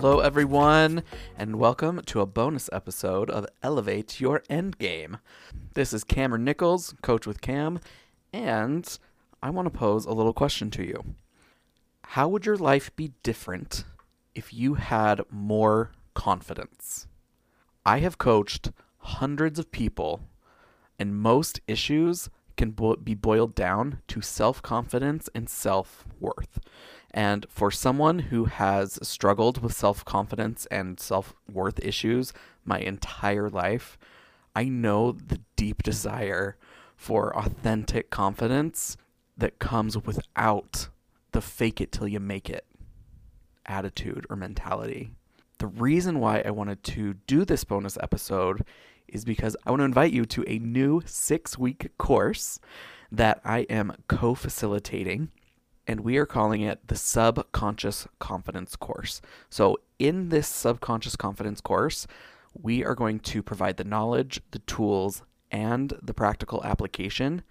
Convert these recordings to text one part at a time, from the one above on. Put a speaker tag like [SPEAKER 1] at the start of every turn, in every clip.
[SPEAKER 1] Hello, everyone, and welcome to a bonus episode of Elevate Your Endgame. This is Cameron Nichols, Coach with Cam, and I want to pose a little question to you. How would your life be different if you had more confidence? I have coached hundreds of people, and most issues can be boiled down to self confidence and self worth. And for someone who has struggled with self confidence and self worth issues my entire life, I know the deep desire for authentic confidence that comes without the fake it till you make it attitude or mentality. The reason why I wanted to do this bonus episode is because I want to invite you to a new six week course that I am co facilitating and we are calling it the Subconscious Confidence Course. So, in this Subconscious Confidence course, we are going to provide the knowledge, the tools, and the practical application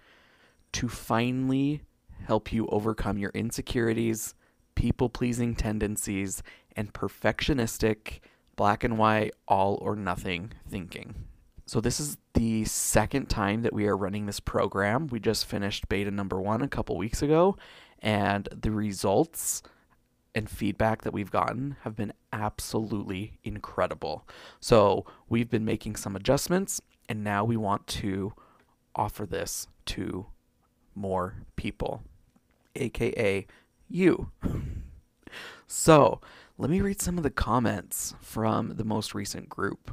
[SPEAKER 1] to finally help you overcome your insecurities, people pleasing tendencies, and perfectionistic, black and white, all or nothing thinking. So, this is the second time that we are running this program. We just finished beta number one a couple weeks ago, and the results and feedback that we've gotten have been absolutely incredible. So, we've been making some adjustments, and now we want to offer this to more people, aka you. so, let me read some of the comments from the most recent group.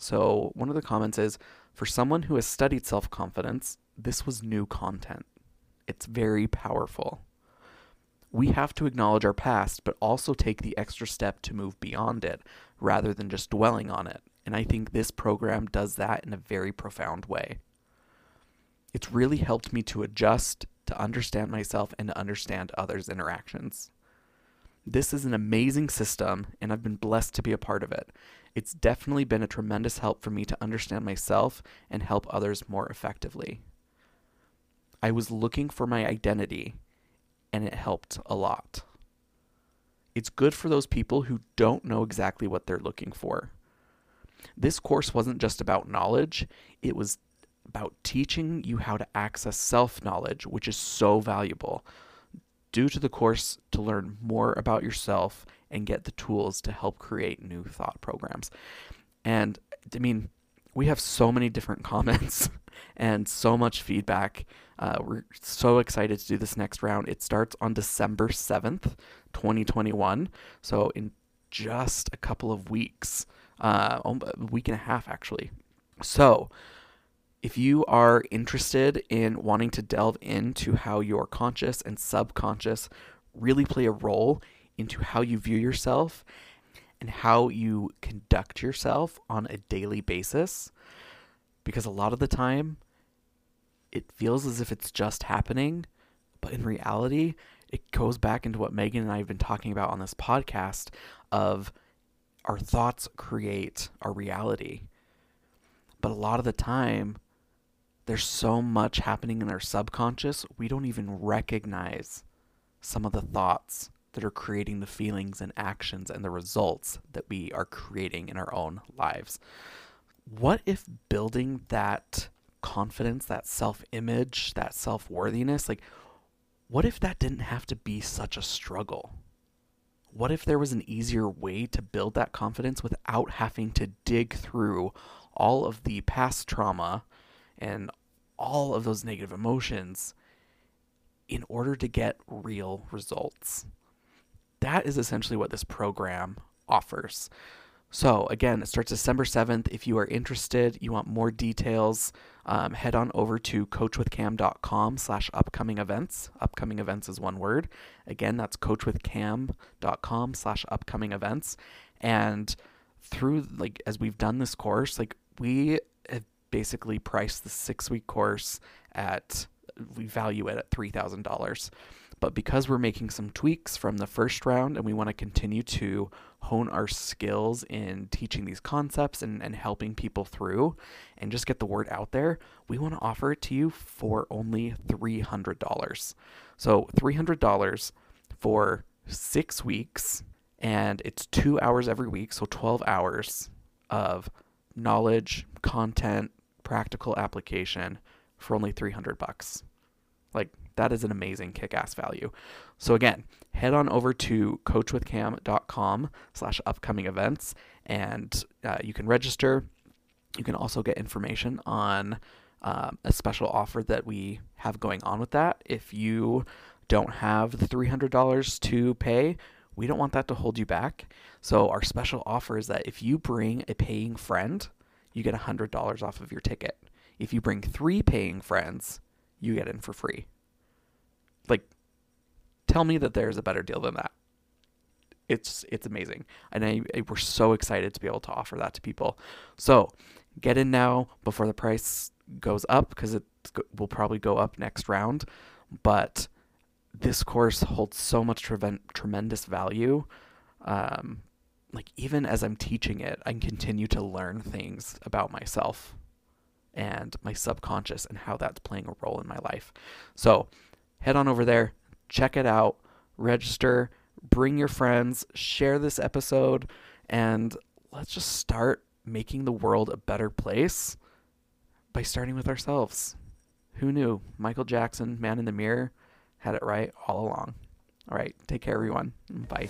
[SPEAKER 1] So, one of the comments is For someone who has studied self confidence, this was new content. It's very powerful we have to acknowledge our past, but also take the extra step to move beyond it rather than just dwelling on it. And I think this program does that in a very profound way. It's really helped me to adjust, to understand myself, and to understand others' interactions. This is an amazing system, and I've been blessed to be a part of it. It's definitely been a tremendous help for me to understand myself and help others more effectively. I was looking for my identity and it helped a lot. It's good for those people who don't know exactly what they're looking for. This course wasn't just about knowledge, it was about teaching you how to access self knowledge, which is so valuable. Do to the course to learn more about yourself and get the tools to help create new thought programs. And I mean, we have so many different comments and so much feedback. Uh, we're so excited to do this next round. It starts on December 7th, 2021. So, in just a couple of weeks, uh, a week and a half actually. So, if you are interested in wanting to delve into how your conscious and subconscious really play a role into how you view yourself and how you conduct yourself on a daily basis, because a lot of the time it feels as if it's just happening, but in reality, it goes back into what Megan and I have been talking about on this podcast of our thoughts create our reality. But a lot of the time, there's so much happening in our subconscious, we don't even recognize some of the thoughts that are creating the feelings and actions and the results that we are creating in our own lives. What if building that confidence, that self image, that self worthiness, like, what if that didn't have to be such a struggle? What if there was an easier way to build that confidence without having to dig through all of the past trauma and all of those negative emotions in order to get real results? That is essentially what this program offers. So again, it starts December 7th. If you are interested, you want more details, um, head on over to coachwithcam.com slash upcoming events. Upcoming events is one word. Again, that's coachwithcam.com slash upcoming events. And through like as we've done this course, like we have basically priced the six week course at we value it at three thousand dollars. But because we're making some tweaks from the first round and we want to continue to hone our skills in teaching these concepts and, and helping people through and just get the word out there, we want to offer it to you for only $300. So $300 for six weeks and it's two hours every week, so 12 hours of knowledge, content, practical application for only 300 bucks. Like that is an amazing kick-ass value. So again, head on over to coachwithcam.com slash upcoming events and uh, you can register. You can also get information on um, a special offer that we have going on with that. If you don't have the $300 to pay, we don't want that to hold you back. So our special offer is that if you bring a paying friend, you get $100 off of your ticket. If you bring three paying friends, you get in for free. Like, tell me that there's a better deal than that. It's it's amazing, and I, I, we're so excited to be able to offer that to people. So, get in now before the price goes up because it will probably go up next round. But this course holds so much tre- tremendous value. Um, like even as I'm teaching it, I continue to learn things about myself and my subconscious and how that's playing a role in my life. So head on over there, check it out, register, bring your friends, share this episode, and let's just start making the world a better place by starting with ourselves. Who knew? Michael Jackson, Man in the Mirror, had it right all along. All right, take care, everyone. Bye.